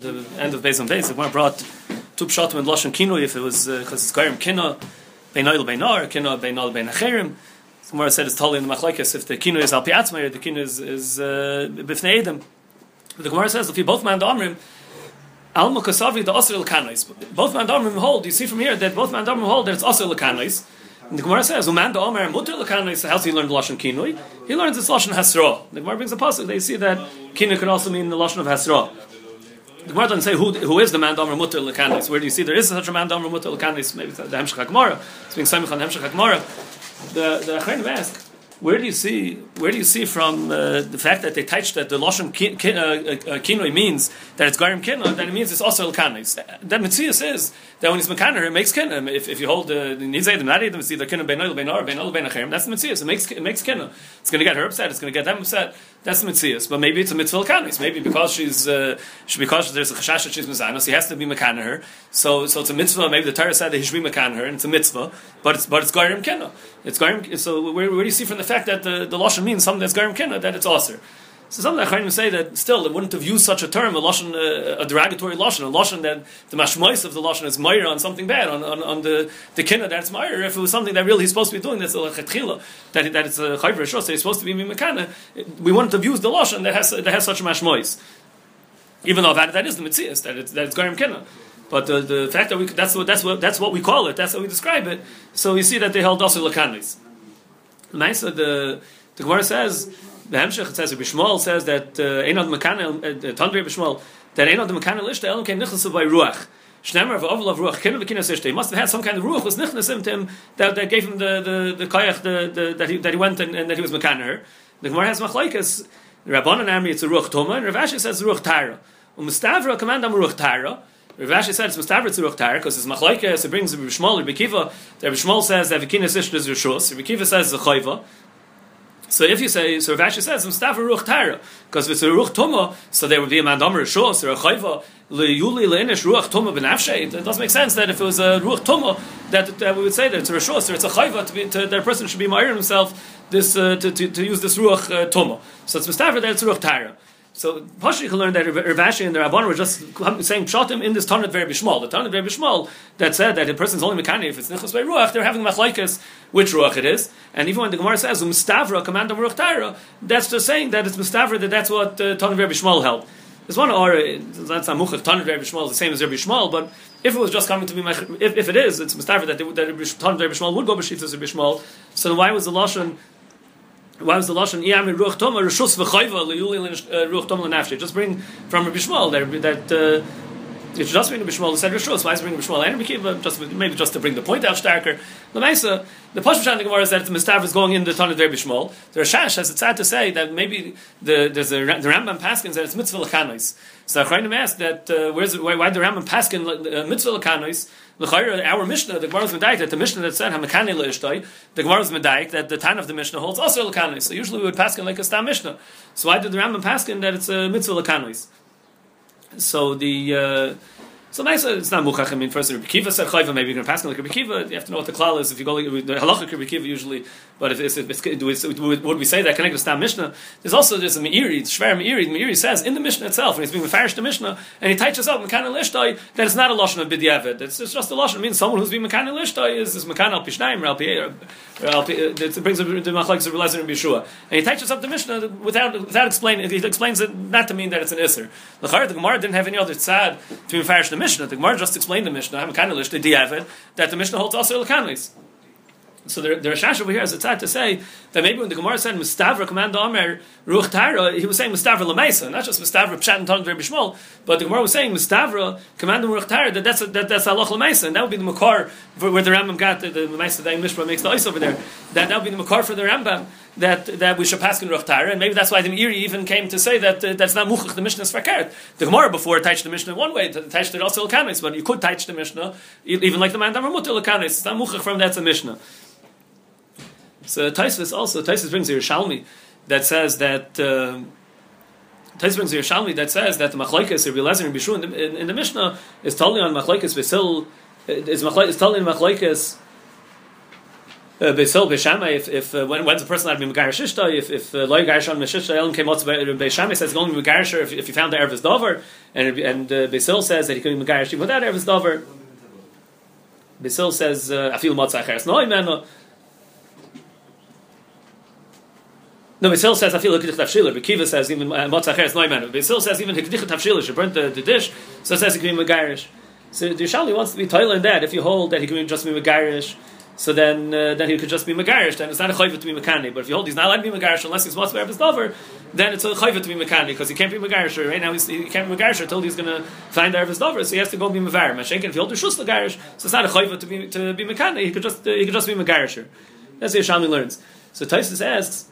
the end of Beis on Beis, the Gemara brought two pshatim and lashon kinu if it was because uh, it's gairim kinu beinoil beinar kinu beinoil beinacherim. The Gemara said it's totally in the machlekes if the kinu is al piatzmeir, the kinu is is uh, bifnei edem. The Gemara says if you both man the amrim al mukasavi the osir kanais. Both man the amrim hold. You see from here that both man the amrim hold that it's osir kanais. And the Gemara says, "Uman da Omer mutter lekanais." How does he learn the lashon kinui? He learns it's lashon hasra. The Gemara brings a pasuk. They see that kinui can also mean the lashon of hasra. Gemara doesn't say who, who is the man Domer Mutter Lekanis. Where do you see there is such a man Domer Mutter Lekanis? Maybe the Hemshech HaGemara. It's being Samich on Hemshech HaGemara. The the Achrein ask, where do you see where do you see from uh, the fact that they touched that the Lashon ki, uh, uh, means that it's Garim Kinoi, that it means it's also Lekanis. That Mitzias is that when he's Mekaner, it makes Kinoi. If, if you hold the Nizay, the Nadi, it's either Kinoi Beinoil, Beinar, Beinoil, Beinachem, that's the Mitzias. It makes, it makes Kinoi. It's going to get her upset, it's going to get them upset. That's the mitzvah, but maybe it's a mitzvah kanis. Maybe because she's uh, she, because there's a chashash that she's mizanos, he has to be mekaner her. So so it's a mitzvah. Maybe the Torah said that he should be mekaner her, and it's a mitzvah. But it's but it's garim kena. It's garim. So where, where do you see from the fact that the the lashon means something that's garim kena that it's aser? So some of the Achronim say that still they wouldn't have used such a term, a lashon, uh, a derogatory lashon, a lashon that the mashmois of the lashon is meir on something bad, on, on, on the the kinna that's meir. If it was something that really he's supposed to be doing, that's a lechatchila, that that it's a chayver shos, that he's supposed to be mimekana. We wouldn't have used the lashon that has that has such a mashmois, even though that that is the mitzias, that it's that it's garim. But the, the fact that we that's what that's what that's what we call it, that's how we describe it. So you see that they held also lakanis. Nice. The the Gemara says the Hemshech it says Bishmal says that Einad Mekanel Tandre Bishmal that Einad Mekanel Ishta Elam came nichnas by Ruach. Shnemer of Oval of Ruach Kinu V'Kinas Ishta. He must have had some kind of Ruach was nichnas in him that, that gave him the the the kayach the, the that he that he went and, and that he was Mekaner. The Gemara has machlaikas. Rabbanan Amri it's a Ruach Toma and Rav Ashi says Ruach Tara. Um Mustavra command am Ruach Tara. Rav Ashi said it's Mustavra Ruach Tara because it's machlaikas. It brings Rabbi Shmuel Rabbi Kiva. Rabbi Shmuel says that V'Kinas Ishta is Rishus. Rabbi Kiva says it's a chayva. So if you say, so Rav Ashi says, Mustafa Ruch Tara, because if it's a Ruch Tuma, so there would be a Mandamer Shos or a Chayva, Yuli Leinish Ruach Tuma Ben Afshay. It doesn't make sense that if it was a Ruach Tuma, that, that we would say that it's a Rishos or it's a Chayva, to be, to, that person should be Ma'ir himself this, uh, to, to, to use this Ruach uh, Tuma. So it's Mustafa that it's Ruach Tara. So Pashi can learn that Rav Ashi and the Rabban were just saying Pshatim in this Tanit very Bishmal. The Tanit very Bishmal that said that a person is only mechanic if it's Nichos by Ruach, they're having Machlaikas which Ruach it is. And even when the Gemara says Mustavra, command of Ruach Taira, that's just saying that it's Mustavra, that that's what uh, Tanit very Bishmal held. There's one or that's not Muchach, Tanit very Bishmal is the same as Rabbi Shmuel, but if it was just coming to be, if, if it is, it's Mustavra that, that Tanit very Bishmal would go B'Shittas Rabbi Shmuel. So why was the Lashon why was the lashon iyam ruach toma rishus v'chayva liyuli ruach toma lenafshi? Just bring from Rabbi Shmuel that that uh, it's just bring Rabbi Shmuel said rishus. Why is bring Rabbi Shmuel and Rabbi Kiva? Just maybe just to bring the point out starker. The Maisa, the Pashtushan the Gemara that the Mistav is going in the Tanah Rabbi Shmuel. The Rashash has it's sad to say that maybe the there's a the Rambam Paskins that it's mitzvah lekanos. So Achronim asked that uh, where's why, why the Rambam Paskin uh, mitzvah lekanos? Our Mishnah, the Gemara is medayik that the Mishnah that said Hamakani leishtoi, the Gemara is medayik that the Tan of the Mishnah holds also lekanos. So usually we would paskin like a stam Mishnah. So why did the Rambam paskin that it's a mitzvah lekanos? So the uh, so nice. It's not muchach. I mean, first Rabbi Kiva said chayva. Maybe you can pass like Rabbi Kiva. You have to know what the klal is. If you go like the halacha Rabbi Kiva usually, but if it's, if do we, would we say that connected to Stam Mishnah? There's also there's a Meiri, Shver Meiri. Meiri says in the Mishnah itself, when he's being mefarish the Mishnah, and he teaches out Mekana Lishtoi that it's not a lashon of bidyavid. It's, it's just a lashon. It means someone who's being Mekana Lishtoi is is Mekana al Pishnaim or al It brings the machlekes of and Bishua, and he teaches up the Mishnah without without explaining. He explains it not to mean that it's an iser. The Gemara didn't have any other tzad to be mefarish the Mishnah. The Gemara just explained the Mishnah, I'm kind of lish, the that the Mishnah holds also Ilkanis. So the, the Rashash over here has a tzad to say that maybe when the Gemara said Mustavra command Omer Ruch Tara, he was saying Mustavra Lamaisa, not just Mustavra Pshat and Ton Rabbi Shmuel, but the Gemara was saying Mustavra command Ruch Tara, that that's, a, that, that's Allah Lamaisa, and that would be the Makar where the Rambam got the, the Lamaisa that Mishra makes the ice over there. That, that would be the Makar for the Rambam, that, that we should pass in Ruch Tara, and maybe that's why the Meiri even came to say that uh, that's not Muchach, the Mishnah is Fakert. The Gemara before touched the Mishnah one way, touched it also Ilkanis, but you could touch the Mishnah, even like the man Damar Mutter Ilkanis, it's not Muchach from that's a Mishnah. So Taisvis also Taisvis brings Yerushalmi that says that uh, Taisvis brings a Yerushalmi that says that the Machlekes Rabbi Lezer and Bishu in, the Mishnah is totally on Vesil is Machlekes is totally on Machlekes uh, Beisil Beishamai, if, if uh, when, when's a person allowed to be Megarish Ishta, if, if uh, Loi Garish on Meshishta, Elam came out Beishamai, says going to Megarish if, if you found the Ervis Dover, and, and uh, Beisil says that he can be Megarish without Ervis Dover. Beisil says, uh, Afil Motzah Acheres Noi Meno. No, Beisil says, Afil Hikdich Tavshila, but Kiva says, even uh, Motzah Acheres Noi Meno. Beisil says, even Hikdich Tavshila, she burnt the, the dish, so it says he can be Megarish. So the Yerushalmi wants to be toilet in that, if you hold that he can just be Megarish, so then uh, then he could just be megarish. Then it's not a chayva to be mekani. But if you hold he's not allowed to be megarish unless he's to be dover, then it's a chayva to be mekani because he can't be megarish. Right now he's, he can't be megarish until he's going to find the dover, so he has to go be mevar. Mashenkin if you hold the shus megarish, so it's not a chayva to be to be mekani. He could just uh, he could just be megarish. That's the Yishalmi learns. So Taisus asks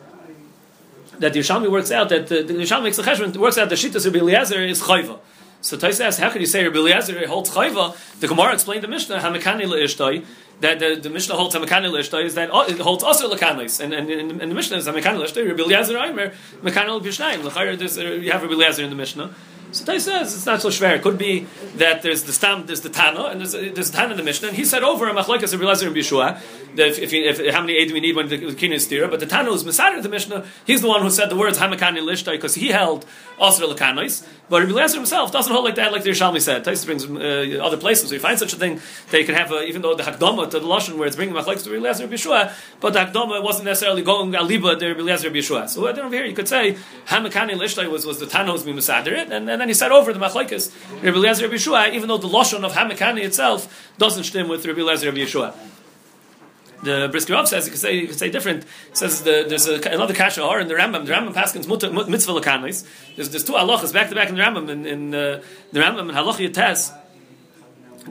that the Yishalmi works out that the, Yishalmi makes a cheshbon works out the shittas of Eliezer is chayva. So Taisa asks, how can you say Rabbi Eliezer holds chayva? The Gemara explained the Mishnah, Hamekani le'ishtoi, that the, the Mishnah holds Hamekani le'ishtoi is that oh, it holds also lekanis, and, and, and, the Mishnah is Hamekani le'ishtoi, Rabbi Eliezer Aimer, Mekani le'bishnayim. L'chayr, uh, you have Rabbi Eliezer in the Mishnah. So Tais says it's not so schwer. It could be that there's the stam, there's the Tana, and there's, there's the Tana in the Mishnah, and he said over a Machlekes of Eliezer and that if, if, if, how many aid do we need when the, the king is stira, but the Tana who's Masada the Mishnah, he's the one who said the words Hamakani Lishtai, because he held Asr Lakanois, but Eliezer himself doesn't hold like that, like the Yerushalmi said. Tais brings uh, other places, so you find such a thing, they can have, a, even though the Hakdama to the Lashon, where it's bringing Machlekes to Eliezer and Bishua, but the Hakdama wasn't necessarily going Aliba to Eliezer and Bishua. So then over here you could say Hamakani Lishtai was, was the Tana who's being Masada it, and, and then he said over the Machlekes Rabbi Eliezer Rabbi Yeshua, even though the lashon of Hamakani itself doesn't stem with Rabbi Eliezer Rabbi Yeshua. The Brisker Rav says you could say you could say different. It says the, there's a, another kasha or in the Rambam. The Rambam paskins mitzvah lakanis. There's, there's two halachas back to back in the Rambam in, in uh, the Rambam in halacha yates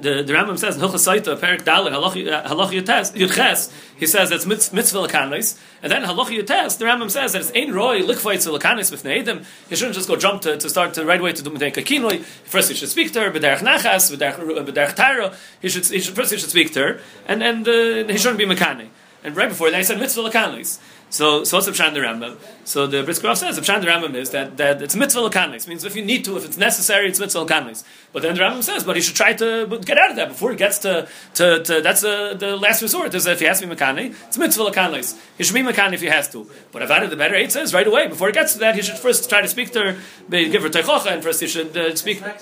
the, the Rambam says in Hilchas Saita, Perik Dalit, Halach Yutes, he says that's mitzvah lakanis, and then Halach Yutes, the Rambam says that it's ein roy likvayt lakanis with neidim. He shouldn't just go jump to, to start to right away to do mitay kakinoi. First, he should speak to her b'derech nachas, b'derech tara. He should, he should first he should speak to her, and and uh, he shouldn't be mekani. And right before that, he said mitzvah lakanis. So, so what's the the Rambam? So the Brisker says the the Rambam is that, that it's mitzvah l'kanis. Means if you need to, if it's necessary, it's mitzvah l'kanis. But then the Rambam says, but he should try to get out of that before he gets to, to, to that's uh, the last resort. Is if he has to be mekani, it's mitzvah l'kanis. He should be mekani if he has to. But if added the better, it says right away before he gets to that, he should first try to speak to her, give her teichocha, and first he should uh, speak. Not a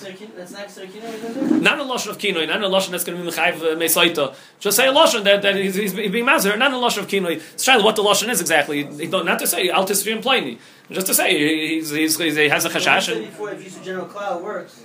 lashon of kinoi, not a lashon that's going to be mechayiv uh, mesaita. Just say a lashon that, that he's, he's being mazer, not a lashon of kinoi. It's trying what the lashon is exactly. Not to say al tisri and plainly, just to say he's, he's, he's, he has a chashash. Before, if you general cloud works,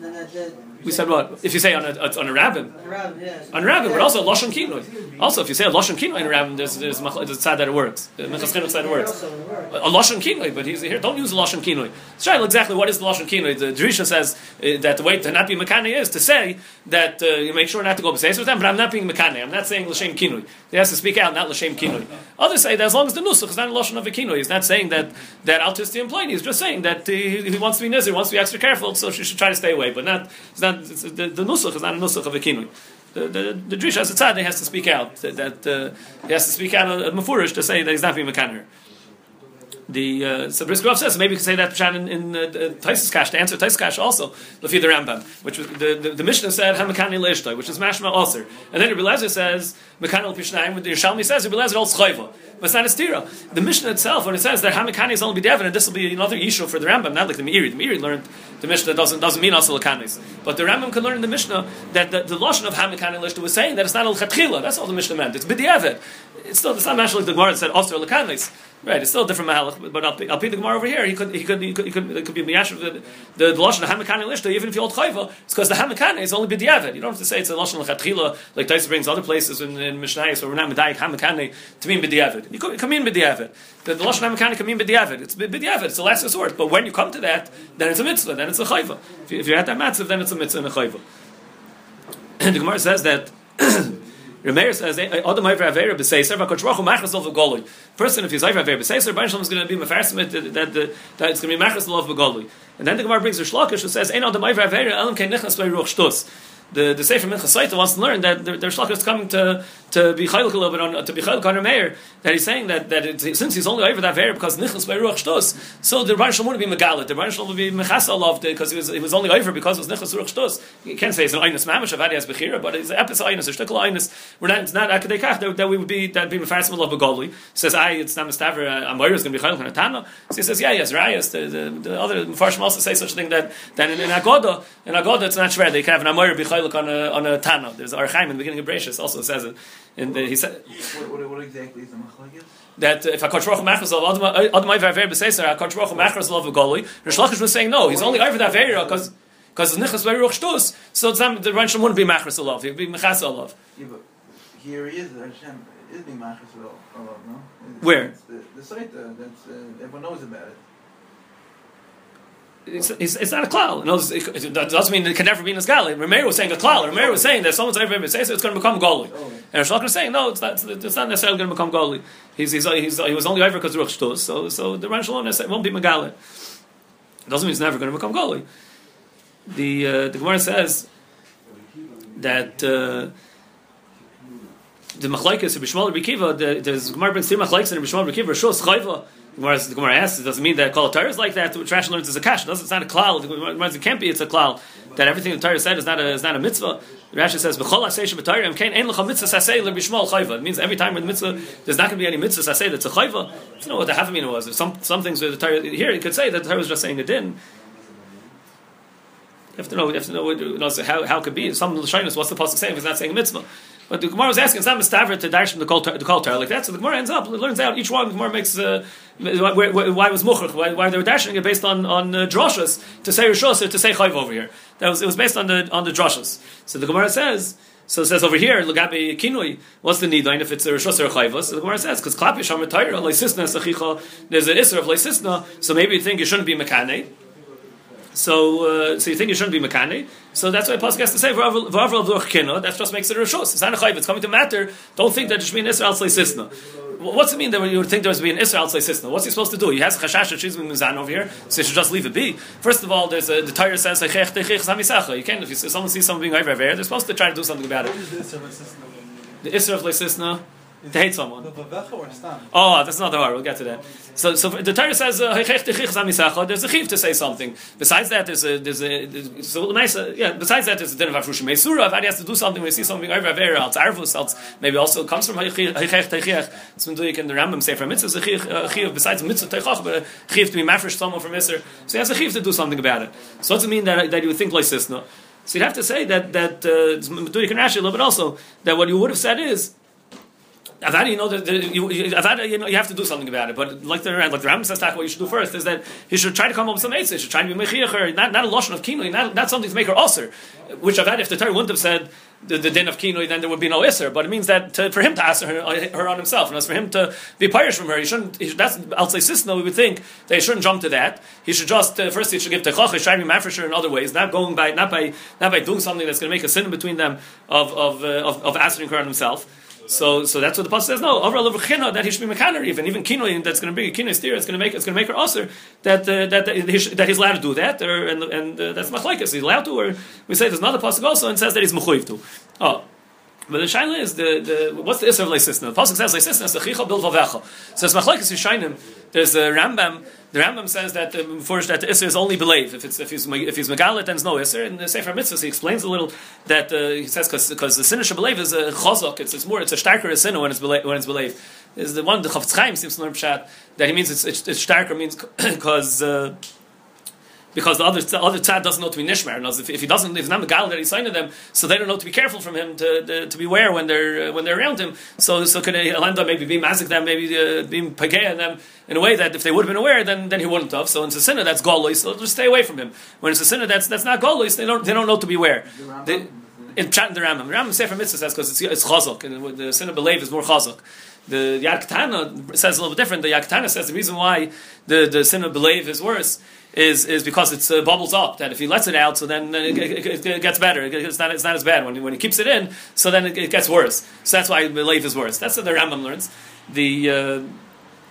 then that, that we said what? If you say on a, on a rabbin. On a rabbin, yes. On a rabbin, but also Lashon Kinoi. Also, if you say a Lashon Kinoi in a rabbin, there's, there's, there's a side that it works. The Minchas Chinuch it works. A Lashon Kinoi, but he's here, don't use a Lashon Kinoi. Try exactly what is the Lashon Kinoi. The Drisha says uh, that the way to not be Mekane is to say that uh, you make sure not to go B'seis with them, but I'm not being Mekane. I'm not saying L'Shem Kinoi. He has to speak out, not L'Shem Kinoi. Others say that as long as the Nusach is not a Lashon of a Kinoi, he's not saying that, that Altisti and He's just saying that he, he wants to be Nizir, he wants to be extra careful, so she should try to stay away. But not, it's not, it's, the, the nusach is not a nusach of a kinui. The, the, the Jewish as a tzaddik has to speak out that, that uh, he has to speak out a, a mafurish to say that he's not being mekaner. The uh, so says maybe you can say that Pshan in, in uh, Taisus Kash to answer Taisus Kash also Lefi the Rambam, which was the, the, the Mishnah said Hamakani Leishtoi, which is Mashma also, and then Rabbi Lezer says Mekani Pishnayim. The Yerushalmi says Rabbi Lezer also Chayva. But it's not a stira. The Mishnah itself, when it says that Hamakani is only B'Devin, and this will be another issue for the Rambam, not like the Meiri. The Meiri learned the Mishnah doesn't, doesn't mean also Lakanis. But the Rambam can learn in the Mishnah that the, the Lashon of Hamikani Lishta was saying that it's not Al. That's all the Mishnah meant. It's B'Devin. It's still, it's not actually the Gemara said Osir Lakanis. Right, it's still a different mahalach, but I'll, I'll the Gemara over here. He could, he could, he could, he could, it could be the the, the lashon of hamakani lishta. Even if you hold chayva, it's because the hamakani is only b'diavad. You don't have to say it's a lashon lechatchila like Taisa brings other places in, in Mishnayos where we're not medayik hamakani to mean b'diavad. You could come in b'diavad. The, the lashon hamakani can mean b'diavad. It's b'diavad. It's the last resort. But when you come to that, then it's a mitzvah. Then it's a chayva. If, you, you're at that mitzvah, then it's a mitzvah and a chayva. The Gemara says that. Remeir says, "Adam over avera b'seiser, v'kodesh baruch hu machas lov v'golui." Person, if he's over avera b'seiser, Baruch is going to be mefarsim that that that it's going to be machas lov v'golui. And then the Gemara brings a shlokish who says, "Ein adam over avera elam kein nichnas by ruach shtus." The the Sefer Minchasaita wants to learn that their shlach is coming to to be chaylik a little bit on to be chaylik on mayor that he's saying that that since he's only over that very because nichnas by ruach shtos so the Rebbeinu Shalom would be megalit. The Rebbeinu would be mechasa loved because he was he was only over because it was nichnas ruach shtos. You can't say it's an einus mamash avadi as bechira but it's an episode einus a shtikl einus. We're not it's not akadekach that, that we would be that be mefarsim love says I it's not mistaver uh, Amoyer is going to be chaylik on a tana so he says yeah yes rayas the, the, the other Mepharshim also say such a thing that that in, in Agoda in Agoda it's not shver they can have an Amoyer be chaylik on a on a tana there's Archaim in the beginning of Bereshis also says it and he said What, what, what exactly is the machlokes? that uh, if a baruch machras of adamai v'aver b'seiser a kodesh baruch machras love goli Rish Lakish was saying no he's only over that vera because because it's nichas very ruch shtus so not, the Shalom wouldn't be machras love he'd be mechas love Yeah, but here he is, Hashem is being machas well, no? Where? It's the, the site, uh, that's, uh, everyone knows about it. It's, it's, it's not a klal. No, it, it doesn't mean it can never be in a gali. Rameir was saying a klal. Rameir was saying that someone's ever been say so it's going to become goli. Oh, And Lakish is saying no, it's not. It's not necessarily going to become goli. He's, he's, he's, he was only over because of ruch shtus. So so the Shalom necessarily won't be megalit. Doesn't mean it's never going to become goli. The uh, the Gemara says that. Uh, the machlekes of Bishmal Rekiva, the the Gemara brings three machlekes in Bishmal Rekiva. Shos chayva. Gemara the Gemara asks, it doesn't mean that kol Torah is like that. What Rashi learns is a kash. Doesn't. It's not a klal. It can't be. It's a klal. That everything the Torah said is not a is not a mitzvah. Rashi says b'chol aseish b'Torah kain ein lecha mitzvah sasei lebishmal chayva. It means every time with mitzvah, there's not going to be any mitzvah sasei that's a chayva. You know what the half was. If some some things with the Torah here, you could say that the Torah was just saying it didn't. You have to know. You have to know, you know how how it could be. Some shyness. What's the pasuk saying if it's not saying a mitzvah? But the Gemara was asking, it's not mistaver to from the kol Torah like that. So the Gemara ends up, it learns out each one. The Gemara makes uh, why, why, was muchach? Why, why they were dashing it based on on uh, droshes to say rishos or to say chayv over here. That was it was based on the on the droshes. So the Gemara says. So it says over here, Lagabe Kinui, what's the need if it's a Rishos or a? So the Gemara says, because Klap Yisham Torah, Leisisna, Sachicha, there's an Isra of Leisisna, so maybe you think you shouldn't be Mekane. So, uh, so you think you shouldn't be mekane? So that's why Pasuk has to say v'avar avduch kino. That just makes it a rishos. It's not a chayv. It's coming to matter. Don't think that it should be an Israel sisna. What's it mean that you would think there was be an Israel sisna? What's he supposed to do? He has a chashash that she's mizan over here, so he should just leave it be. First of all, there's a, the Torah says You can't if you, someone sees someone being over there, they're supposed to try to do something about it. The Israel of To hate someone. Oh, that's not the hard. We'll get to that. So, so the Torah says uh, there's a chiv to say something. Besides that, there's a there's a there's, so nice. Uh, yeah. Besides that, there's a din of afrushim meisura. If he has to do something, we see something over there. It's arvus. Else maybe also comes from heichech teichech. It's been doing in the Rambam say from mitzvah a chiv. Besides mitzvah teichach, but chiv to be mafresh someone from Isser. So he has a chiv to do something about it. So does it mean that that you would think like sisna? So you'd have to say that that uh, you can Rashi a little bit also that what you would have said is Avada, you know that you, Avada, you know you have to do something about it. But like the like the Rambam says, what you should do first is that he should try to come up with some eitzah. He should try to be mechiach not not a lotion of kinoi, not, not something to make her usher. Which Avada, if the Torah wouldn't have said the, the din of kinoi, then there would be no isser. But it means that to, for him to ask her, her on himself, and as for him to be pirish from her, he shouldn't. He should, that's I'll say sisno. We would think that he shouldn't jump to that. He should just uh, first he should give techach, try to be mafresher in other ways, not going by not by not by doing something that's going to make a sin between them of of uh, of, of her on himself. So, so that's what the pasuk says. No, overall over chino that he should be mekaner even even kino that's going to be a kino steer. It's going to make it's going to make her usher that uh, that that, he that he's allowed to do that, or and and uh, that's machlekes. He's allowed to, or we say there's another pasuk also and says that he's mechuyev to. Oh. But the shaila is the, the what's the isra of leisisna? The pasuk says is sechicha bil vavecha. So it's machlekes yishainim. There's the Rambam. The Rambam says that um, before that the isser is only believe. If it's if he's if he's megalit, then no isser. In the Sefer Mitzvahs, he explains a little that uh, he says because the sinner should believe is a chazak. It's, it's more it's a starker sinner when it's believe, when it's believe. Is the one the Chafetz Chaim seems to learn pshat that he means it's it's, it's starker means because. Uh, because the other the other tzad doesn't know to be nishmer. And if, if he doesn't, if not megal that he's signing them, so they don't know to be careful from him to to, to beware when they're uh, when they're around him. So so could Elenda maybe be mazik them, maybe uh, be pagea them in a way that if they would have been aware, then then he wouldn't have. So in a sinner that's goloi, so just stay away from him. When it's a sinner that's that's not goloi, they don't they don't know to beware. They, in chat the Rambam, the Rambam Sefer Mitzvah says because it's, it's chazak, and the sinner believe is more chazak. The Yaktana says a little bit different. The Yaktana says the reason why the the sin of believe is worse is is because it uh, bubbles up. That if he lets it out, so then it, it, it gets better. It's not it's not as bad when he, when he keeps it in. So then it, gets worse. So that's why the life is worse. That's what the Rambam learns. The uh,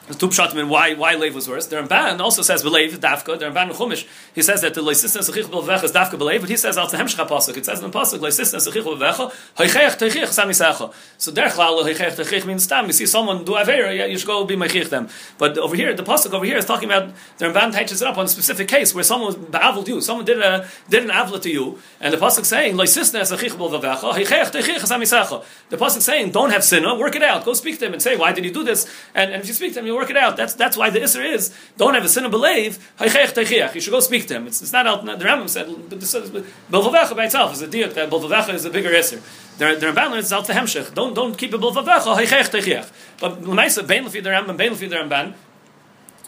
The two pshatim why why Lev was worse. The Ramban also says believe dafka. The Ramban Chumash he says that the leisisna sechich b'levecha is dafka believe, but he says also hemshcha pasuk. It says in the pasuk leisisna sechich b'levecha hoichech teichich sami secha. So derech lalo hoichech teichich means tam. You see someone do avera, yeah, you should go be meichich them. But over here, the pasuk over here is talking about the Ramban touches it up on a specific case where someone was be'avled you, someone did a did an avla to you, and the pasuk saying leisisna sechich b'levecha hoichech teichich sami secha. The pasuk saying don't have sinner, work it out. Go speak to him and say why did you do this? And, and if you speak to him, you work it out. That's that's why the Isser is don't have a sin of believe. You should go speak to him. It's, it's not out. The Rambam said Bilvavecha by itself is a diak that Bilvavecha is a bigger Isser. The the Rambam is out the Hemshech. Don't don't keep a Bilvavecha. But Lemaisa Bein Lefi the Rambam Bein Lefi the Ramban.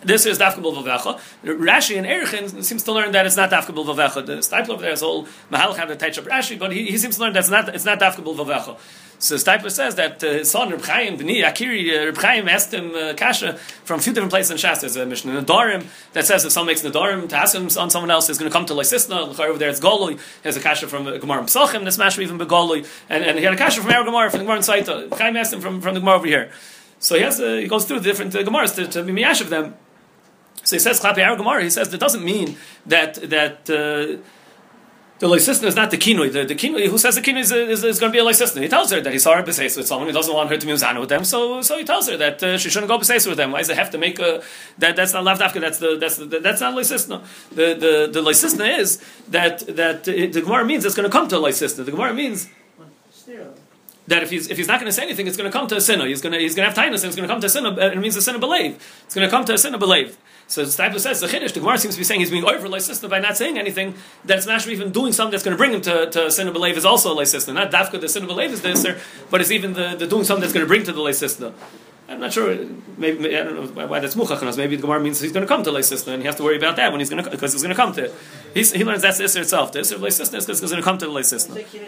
This is Dafka Bilvavecha. Rashi and Erichin seems to learn that it's not Dafka Bilvavecha. The Steipler over there is all Mahal had to touch up Rashi, but he, he seems to learn that it's not it's not Dafka Bilvavecha. So Steipler says that uh, his son Reb Chaim B'ni Akiri uh, Reb Chaim asked him uh, kasha from a few different places in Shas. There's a mission in Nadarim that says if someone makes Nadarim to ask him on someone else is going to come to Lysisna. Over there it's. He has a kasha from uh, Gemara Pesachim. This mash even Begoloi, and and he had a kasha from Arab Gemara from the Gemara in Saita. Chaim asked him from from the Gemara over here. So he has uh, he goes through the different uh, Gemaras to, to be of them. So he says. He says that doesn't mean that that. Uh, the Lysisna is not the kinoi. The, the kinoi, who says the kinoi is, is, is going to be a Lysisna? He tells her that he saw her beseis with someone. He doesn't want her to be muzana with them, so so he tells her that uh, she shouldn't go beseis with them. Why does it have to make a that? That's not left after. That's the that's the, that's not Lysisna. The the the Lysisna is that that uh, the Gemara means it's going to come to a Lysisna. The Gemara means Stereo. That if he's if he's not going to say anything, it's going to come to a sinner. He's going to he's going to have tinus, and it's going to come to a sinner. And it means a sinner believe. It's going to come to a sinner believe. So the Steipler says the Chiddush. The Gemara seems to be saying he's being over Leisisna by not saying anything. That's not even doing something that's going to bring him to, to sinner believe is also Leisisna. Not dafka the sinner believe is the but it's even the, the doing something that's going to bring to the Leisisna. I'm not sure. Maybe I don't know why, that's muchach. Maybe the Gemara means he's going to come to Leisisna, and he has to worry about that when he's going to because he's going to come to. He's, he learns that's the Isser itself. The Isser of Leisisna is because he's going to come to the Leisisna. like you know,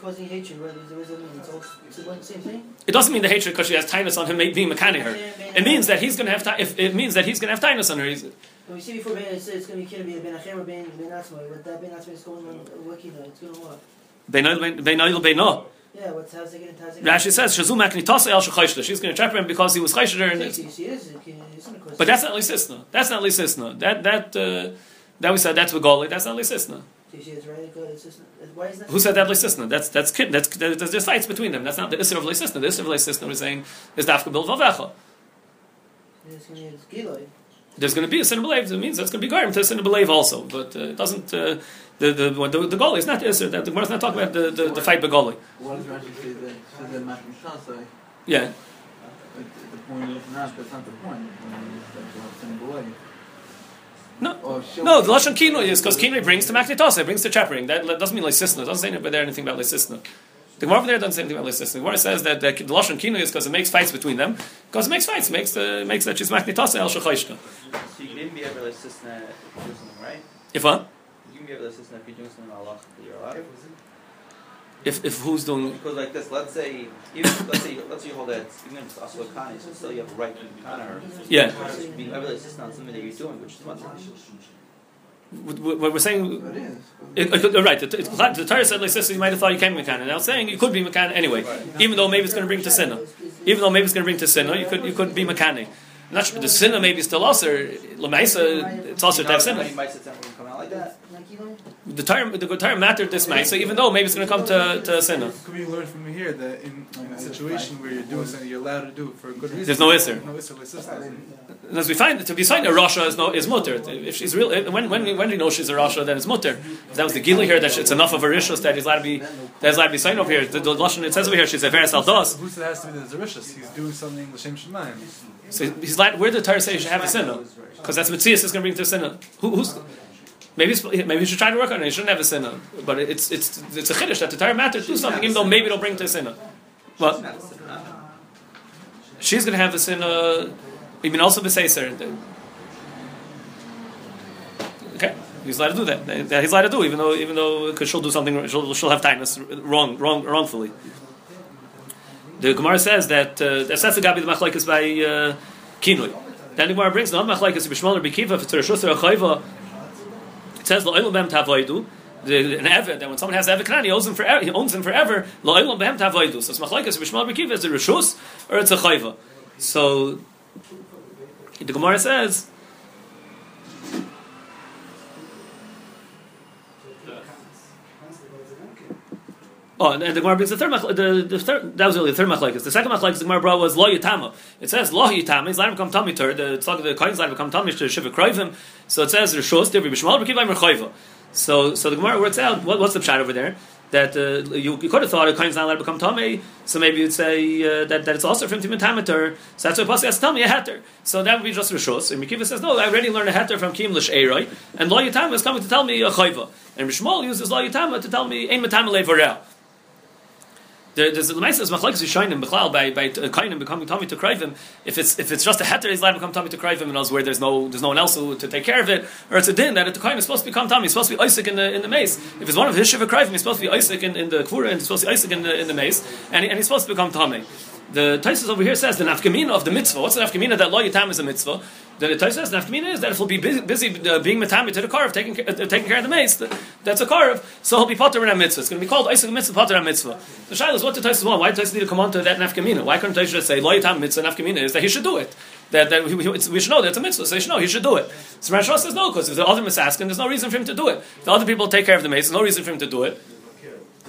causing hatred, right? There is a it's all it's the same thing. It doesn't mean the hatred because she has tinus on him being mechanic her. It means that he's going to have ti- if it means that he's going to have tinus on her. He's, When we see before Ben, it says it's going to be a Ben Achem or Ben Ben Atzma. But that Ben Atzma is going on now. It's going to what? Beinoil beinoil beino. Yeah, what's how's it to how's it Rashi says Shazum Aknitasa El Shechoshla. She's going to trap him because he was choshler and it's- She is. It can- it's gonna cause- But that's not Lisisna. That's not Lisisna. That that uh, that we said that's Begoli. That's not Lisisna. She she is right. Good. It's just why is that? Who said that Lisisna? That's that's kid. That's there's, there's fights between them. That's not the Isser of Lisisna. The Isser of Lisisna is saying is Dafka Bil Vavecha. It's going to be Giloi. There's going to be a sin of belief. It means that's going to be Garim to a sin of belief also. But uh, it doesn't. Uh, the the the, the goalie is not the Isser. That the Gemara's not talking about the the, the fight Begoli. What does Rashi say that says that Machim Shasai? Yeah. The the point is not, that's not the point. The point is that you have sin below. No. She'll- No, the lashon kino is because kino brings to maknitasa, brings to chappering. That doesn't mean leisisna. It doesn't say anything about leisisna. The Gemara there doesn't say anything about leisisna. The Gemara says that the, the lashon kino is because it makes fights between them. Because it makes fights, it makes the makes that she's maknitasa el shachoshka. So you can even be able to assist if you're doing something right. If what? You can be able to assist if you're doing something Allah that you're allowed. If if who's doing? Because like this, let's say even let's say let's say you hold that even if it's also a kani, so still you have a right to kana her. Yeah. Being able to assist on something that you're doing, which is much. What what we're saying. It is. It, it, could- right, the, the, the Torah said like this, you might have thought you came mechanic. Now it's saying you could be mechanic anyway, even though maybe it's going to bring to sinner. Even though maybe it's going to bring to sinner, you could you could be mechanic. Not sure the sinner maybe is still also lemaisa. It's also to have sinner. You might sit down and come out like that. The Torah the Torah mattered this way, so even though maybe it's going to come to to sinner. Could we learn from here that in, in a situation where you're doing something you're allowed to do it for a good reason? There's no Isser. No Isser. And as we find to be signed a Rasha is no is mutter. If she's real, eh, when when we, when we know she's a Rasha, then it's mutter. If that was the gili here that it's enough of a rishus that he's allowed to be that he's allowed to be signed over here. The, the lashon it says over here she's a veris aldos. Who said it has to be the Zerishus? He's doing something L'Shem Shemaim. So he's like, where did the Torah say you should have a sinner? Because that's Matthias is going to bring to a sinner. Who, who's maybe maybe you should try to work on it. You shouldn't have a sinner, but it's it's it's a chiddush that the Torah matters to do something, even though maybe it'll bring to a sinner. What? She's going to have a sinner. You mean also b'seiser? Okay, he's allowed to do that. He's allowed to do, even though even though because she'll do something, she'll, she'll have tightness wrong, wrong, wrongfully. The Gemara says that uh, that's the gabi the machlekes by uh, kinui. Then the Gemara brings the machlekes b'shmol or b'kiva if it's or a chayva. It says lo'olam b'hem tavoidu. An eved that when someone has eved kanan, he owns him forever. He owns him forever. Lo'olam b'hem tavoidu. So it's machlekes b'shmol or b'kiva is it a reshus or it's a chayva. So The Gemara says. Oh, and, and the Gemara brings the third machlekes. The, the third that was really the third machlekes. The second machlekes the Gemara brought was lo yitama. It says lo yitama. He's letting come tummy tur. The it's like the coins letting come tummy to shiva kroivim. So it says rishos devri b'shmal b'kiv merchoiva. So so the Gemara works out what, what's the pshat over there. That uh, you, you could have thought a coin's not allowed to become tummy, so maybe you'd say uh, that, that it's also from Timin. So that's why Pasuk has to tell me a heter. So that would be just Rishos. And Mekiva says, no, I already learned a heter from Kim Lish Eiroi, and Lo Yitama is coming to tell me a chayva. And Rishmal uses Lo Yitama to tell me Ein Matama Levorel. There, there's the is machlekes Yishayim Bechlal by by uh, Kainim becoming Tommy to Krivim. If it's if it's just a heter, he's allowed to become Tommy to Krivim, and knows where there's no there's no one else who, to take care of it, or it's a din that the Kainim is supposed to become Tommy, he's supposed to be Isaac in the in the mace. If it's one of his Shiva Krivim, he's supposed to be Isaac in, in the Kvura, and he's supposed to be Isaac in the in the mace, and, and he's supposed to become Tommy. The Taisus over here says the nafkamina of the mitzvah. What's the nafkamina that lo yitam is a mitzvah? The Taisus says nafkamina is that if he'll be busy, busy uh, being matami to the car of taking, uh, taking care of the mace, that's a car of, so he'll be potter in a mitzvah. It's going to be called Isaac mitzvah, potter in a mitzvah. The shaila is what the Taisus want. Why does Taisus need to come on to that nafkamina? Why couldn't Taisus just say lo yitam mitzvah nafkamina is that he should do it? That, that we, should know that's a mitzvah, so he should know he should do it. So Rashi says no, because if the other asking, there's no reason for him to do it. The other people take care of the mace, there's no reason for him to do it.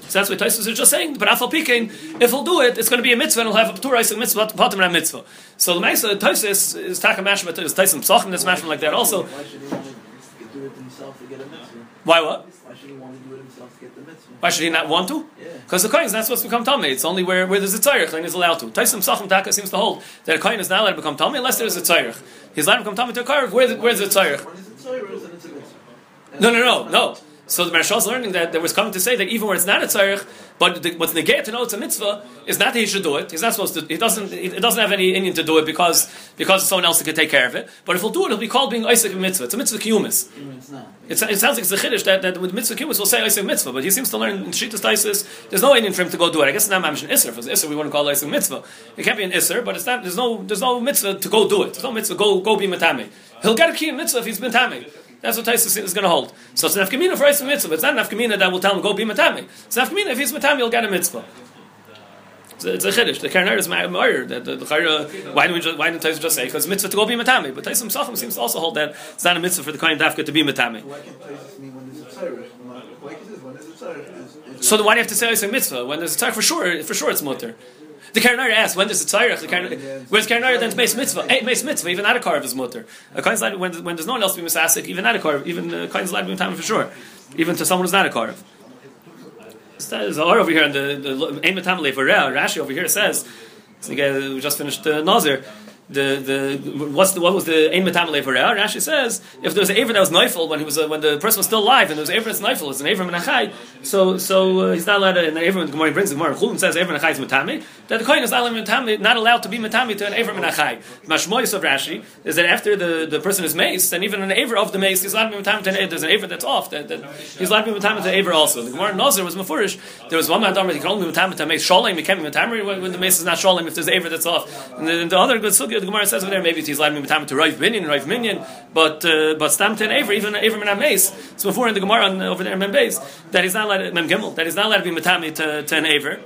So that's what Taisus is just saying. But Afal Pikein, if he'll do it, it's going to be a mitzvah and he'll have a Torah a mitzvah, bottom and a mitzvah. So the Maisa Taisus is Taka Mashma, is Taisus Psachim that's Mashma like that also. Why should he want to do it himself to get a mitzvah? Why what? Why should he want to do it himself to get the mitzvah? Why should he not want to? Yeah. Because the kohen is not supposed to become tummy. It's only where, where there's a tzarech, then he's allowed to. Taisim Psachim Taka seems to hold that a kohen is not allowed to become tummy unless there's a tzarech. He's allowed to become tummy to a car. Where, where's the tzarech? When it's a Torah, then it's a mitzvah. No, no, no, no. So the Maharsha is learning that there was coming to say that even when it's not a tzarech, but the, what's negate to know it's a mitzvah is not that he should do it. He's not supposed to. He doesn't. It doesn't have any Indian to do it because because someone else can take care of it. But if he'll do it, he'll be called being Isaac mitzvah. It's a mitzvah kiyumis. It's it sounds like it's a chiddush that, that with mitzvah kiyumis we'll say Isaac mitzvah, but he seems to learn in Shitas Taisis there's no Indian for him to go do it. I guess it's not mentioned Isser. If it's Isser, we wouldn't call it Isaac mitzvah. It can't be an Isser, but it's not. There's no there's no mitzvah to go do it. There's no mitzvah go go be matame. He'll get a key mitzvah if he's matame. That's what Taisus is going to hold. So it's an afkamina for Isaac mitzvah, it's not an afkamina that will tell him go be matame. It's an afkamina if he's matame, he'll get a mitzvah. It's a, it's a chiddush. The Karen is ma'ir. That the, the chayra, why just, why didn't Taisus just say because mitzvah to go be matame? But Taisus Sachim seems to also hold that it's not a mitzvah for the kohen dafka to be matame. Why can't Taisus mean when there's a Torah? Why can't when there's a Torah? is- is- So why do you have to say Isaac mitzvah when there's a tzarech for sure? For sure, it's mutter. The Karen asks when there's a tzarech. The Karen, where's Karen then it's meis mitzvah. Hey, meis mitzvah. Even not a carve is mutter. A kohen's allowed when, when there's no one else to be misasik. Even not a carve. Even a to be matame for sure. Even to someone who's not a carve. There's a lot over here and the the Ein Matam Levoreh. Rashi over here says, so again, we just finished uh, Nazir. The the what's the what was the Ein Matam Levoreh? Rashi says if there was an Aver that was Neufel when he was uh, when the person was still alive and there was Aver that's Neufel, it's an Aver Menachai. So so uh, he's not allowed to. And Aver the Gemara brings the Gemara Chulin says Aver Menachai is Matami. That the Kohen is not allowed, matami, not allowed to be Matami to an Aver Menachai. Mashmoyis of Rashi is that after the, the person is maced, and even an Aver of the mace, he's allowed to be Matami to an There's an Aver that's off. That, that he's allowed to be Matami to an Aver also. The Gemara Nazir was Mefurish. There was one man that he can only be Matami to a mace. Shalem, he can't be Matami when, when the mace is not Shalem if there's Aver that's off. And the, the other good sugya, the Gemara says over there, maybe he's to be Matami to Rav Minyan, Rav Minyan, but uh, but Stam to an Aver, even Aver Min mace. So before in the Gemara over there in Membeis, that he's not allowed Mem Gimel, that he's not allowed to be Matami to, to an Aver.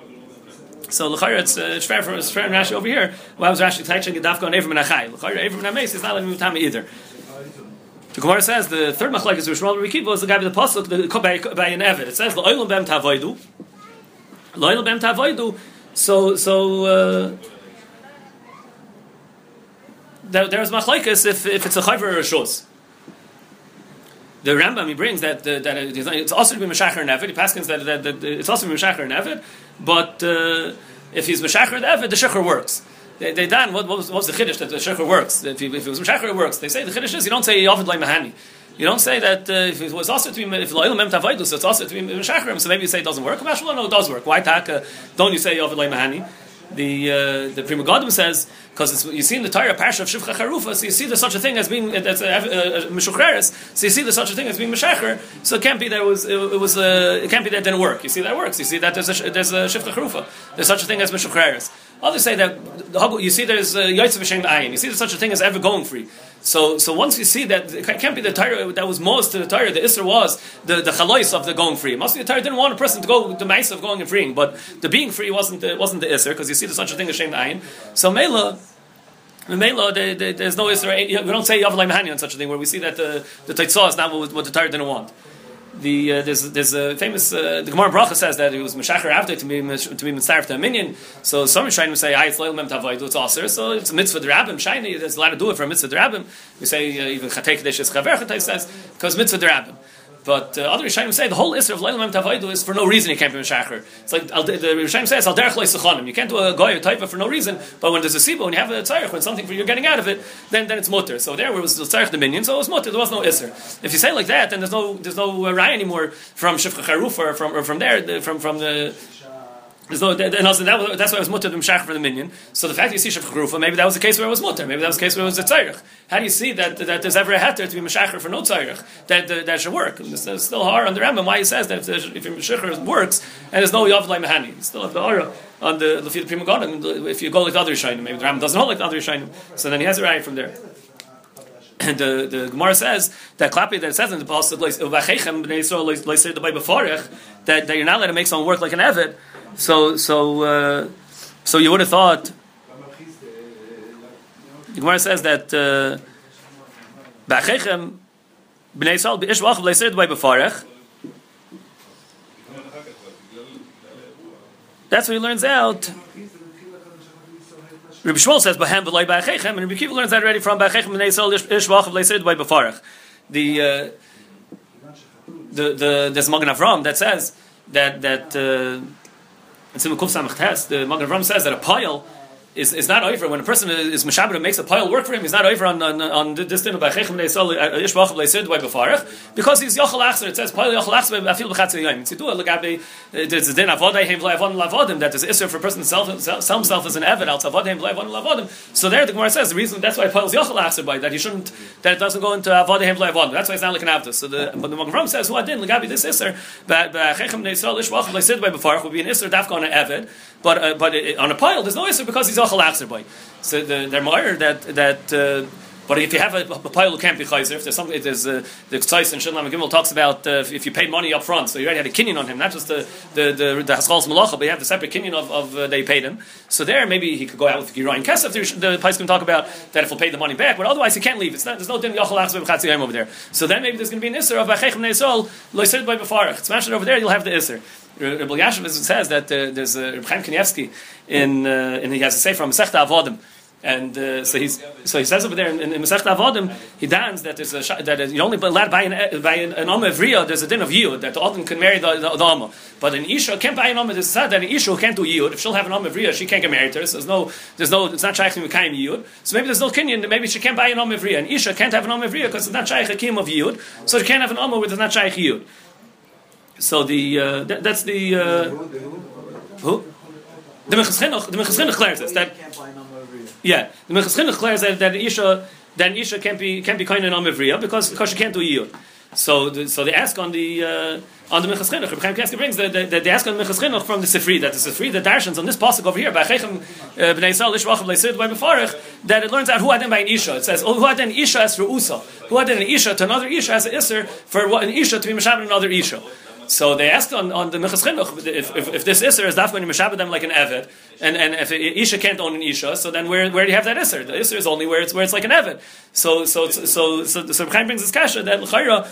So l'chayr it's uh, it's fair for it's fair Rashi over here. Why was Rashi teaching Gedafka on Aver Menachai? L'chayr Aver Menameis is not letting Mutami either. The Gemara says the third machlek is Rishmal Rikiva is the guy with the pasuk the by, by an Evid. It says l'oilam bem tavoidu, l'oilam bem tavoidu. So so. Uh, there, there's machlekes if, if it's a chayver or a shos. The Rambam he brings that that it's also to be meshacher and Evid. He paskins that, that, that it's also to be meshacher and Evid, but uh, if he's meshacher and Evid, the shecher works. They, they done what, what, was, what was the chiddush that the shecher works? If, he, if it was meshacher, it works. They say the chiddush is you don't say yavid like mahani. You don't say that uh, if it was also to be if loyal mem tavaidu, so it's also to be meshacher. So maybe you say it doesn't work. Mashal no, it does work. Why taka? Don't you say yavid like mahani? The uh, the Prima says because you see in the Torah parsha of Shivcha Charufa, so you see there's such a thing as being that's a, a, a So you see there's such a thing as being Meshacher. So it can't be that it was it, it was uh, it can't be that didn't work. You see that works. You see that there's a there's a Shivcha Charufa. There's such a thing as Meshuchreres. Others say that you see there's uh, Yaitz V'Shem Ayin. You see there's such a thing as ever going free. So, so once you see that it can't be the Torah that was most to the Torah. The Isra was the the chalois of the going free. Must be the Torah didn't want a person to go the mice of going and freeing, but the being free wasn't the, wasn't the Isra because you see there's such a thing as Shem Ayin. So Mela. Memelo, they- they- there's no Israel. Eh, we don't say Yav Mahani on such a thing where we see that the the Taitzah is not what, what the Torah didn't want. The uh, there's there's a famous uh, the Gemara Bracha says that it was Meshacher after to be to be mitzaref to a minion. So some Rishonim say, "Ah, it's leil mem tavaydu, it's aser." So it's a mitzvah derabim. Shiny, there's a lot to do it for a mitzvah derabim. We say uh, even chatei kadesh is chaver chatei says because mitzvah derabim. But uh, other Rishonim say the whole Isra of Leil Mem Tavaydu is for no reason you can't be Meshacher. It's like the Rishonim says Al Derech Leisachanim. You can't do a goy taifa for no reason. But when there's a siba, when you have a tzarech, when something for you're getting out of it, then then it's mutter. So there was the tzarech dominion, so it was mutter. There was no Isra. If you say like that, then there's no there's no uh, raya anymore from Shifcha Charuf or from or from there the, from from the. There's and also that, was- that's why it was mutter to Mshach for the minion. So the fact you see Shef Chrufa, maybe that was the case where it was mutter. Maybe that was the case where it was a tzarech. How do you see that, that there's ever a heter to be Meshacher for no tzarech? That, that, that should work. And It's, it's still hard on the Rambam why he says that if, if your Meshacher works and there's no Yav Lai Mahani. You still have the aura on the Lefi the Pri Megadim. If you go like the other Rishonim, maybe the Rambam doesn't hold like the other Rishonim. So then he has a right from there. And the, the Gemara says that klapi that says in the pasuk like "V'achechem b'nei Yisrael lo- lo yisir d'bay that that you're not allowed to make someone work like an avid. So so uh, so you would have thought. Gemara says that uh, "V'achechem b'nei Yisrael b'ish v'achav lo yisir. That's what he learns out. Rabbi Shmuel says Bahem v'loy ba'achechem, and Rabbi Kiva learns that already from ba'achechem b'nei Yisrael ish ish v'achav leisid by b'farach. The uh, the the there's Magen that says that that uh, in the Kuf Samach Tes. The Magen Avram says that a pile is, is not over when a person is mishabed and makes a pile work for him. He's not over on on, on this din of ba'achechem b'nei Yisrael uh, uh, ish v'achav leisid by b'farach because he's yochel achzer. It says pile yochel achzer afil b'chatzi yom. It's do it. Look uh, there's a din avoday hem v'lavon lavodim that there's isser for a person to sell, himself as an evid out avoday hem v'lavon lavodim. So there the Gemara says the reason that's why pile is yochel achzer by that he shouldn't that it doesn't go into avoday hem v'lavon. That's why it's not like an avdus. So the but the Magen says who I didn't legabi this isser b'nei Yisrael ish v'achav leisid by b'farach would be an isser dafka on an. But uh, but it, on a pile, there's no issue because he's by. So the, they're more that that. Uh, but if you have a, a pile who can't be chayzer, if there's something, there's uh, the Tzais and Shalom Gimel talks about uh, if you pay money up front, so you already had a kinyan on him, not just the the the, the Haskalas Malacha, but you have the separate kinyan of, of uh, they paid him. So there, maybe he could go out with Girayin Kesef. The Pais can talk about that if he'll pay the money back, but otherwise he can't leave. It's not, there's no din Yachal over there. So then maybe there's going to be an Isser of Ba'chechem Neisol Loisid by Befarach. Smash it over there, you'll have the Isser. Rabbi Yashem says that uh, there's a Reb Chaim Kanievsky in uh, and he has a say from Masechta Avodim. And uh, so he's so he says over there in, in, Masechta Avodim, he dance that there's a that you only allowed by an by an, Amma of there's a din of Yud that the Odin can marry the, the, the Amma, but an Isha can't buy an Amma. There's said that an Isha can't do Yud. If she'll have an Amma of she can't get married to her. So there's no there's no it's not shaykh Mekayim Yud. So maybe there's no kinyan. That maybe she can't buy an Amma of Riyah. An Isha can't have an Amma of because it's not shaykh Hakim of Yud. So she can't have an Amma where there's not shaykh Yud. So the uh, that, that's the uh, who the Minchas the Minchas declares this that can't buy a number of real. yeah the Minchas declares that that Isha that Isha can't be can't be kind of Amivriya because because she can't do Yiyud. So the, so they ask on the uh, on the Minchas Chinuch. Reb Chaim brings that the, they ask on the Minchas Chinuch from the Sifri that the Sifri the Darshans on this pasuk over here by Chechem uh, Bnei Yisrael Ishvachim Leisid by Mefarich that it learns out who had them by an Isha. It says oh, who had an Isha as for Usa, who had an Isha to another Isha as an Isser for what an Isha to be Meshabed another Isha. So they asked on, on the Minchas Chinuch if, if, if this Isser is daf when you Meshabed them like an Eved, and, and if Isha can't own an Isha, so then where, where do you have that Isser? The Isser is only where it's where it's like an Eved. So so so so so, so Chaim brings this kasha that L'chayra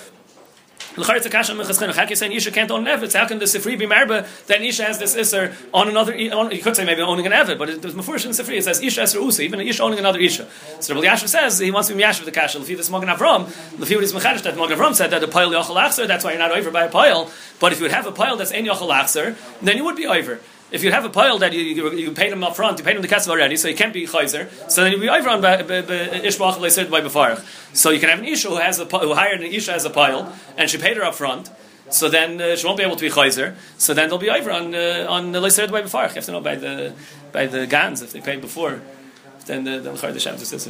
A on Minchas Chinuch. How can you say an Isha can't own an Eved? How can the Sifri be marba that an Isha has this Isser on another? On, you could say maybe owning an Eved, but it, there's Mefurish in Sifri. It says Isha Esra Usa, even an Isha owning another Isha. So Rabbi Yashav says he wants to be Yashav the kasha. Lefi this Magen Avram, Lefi what is Mechadish that Magen Avram said that the pile Yochel Achser. That's why you're not over by a pile. But if you would have a pile that's Ein Yochel Achser, then you would be over. If you have a pile that you, you, you paid him up front, you paid him the kesef already, so you can't be chayzer. So then you'll be over on ishbach by befarach. So you can have an isha who has a who hired an isha as a pile, and she paid her up front. So then uh, she won't be able to be chayzer. So then they'll be over on uh, on leisid by befarach. You have to know by the by the gans if they paid before. Then the the the Shabbos is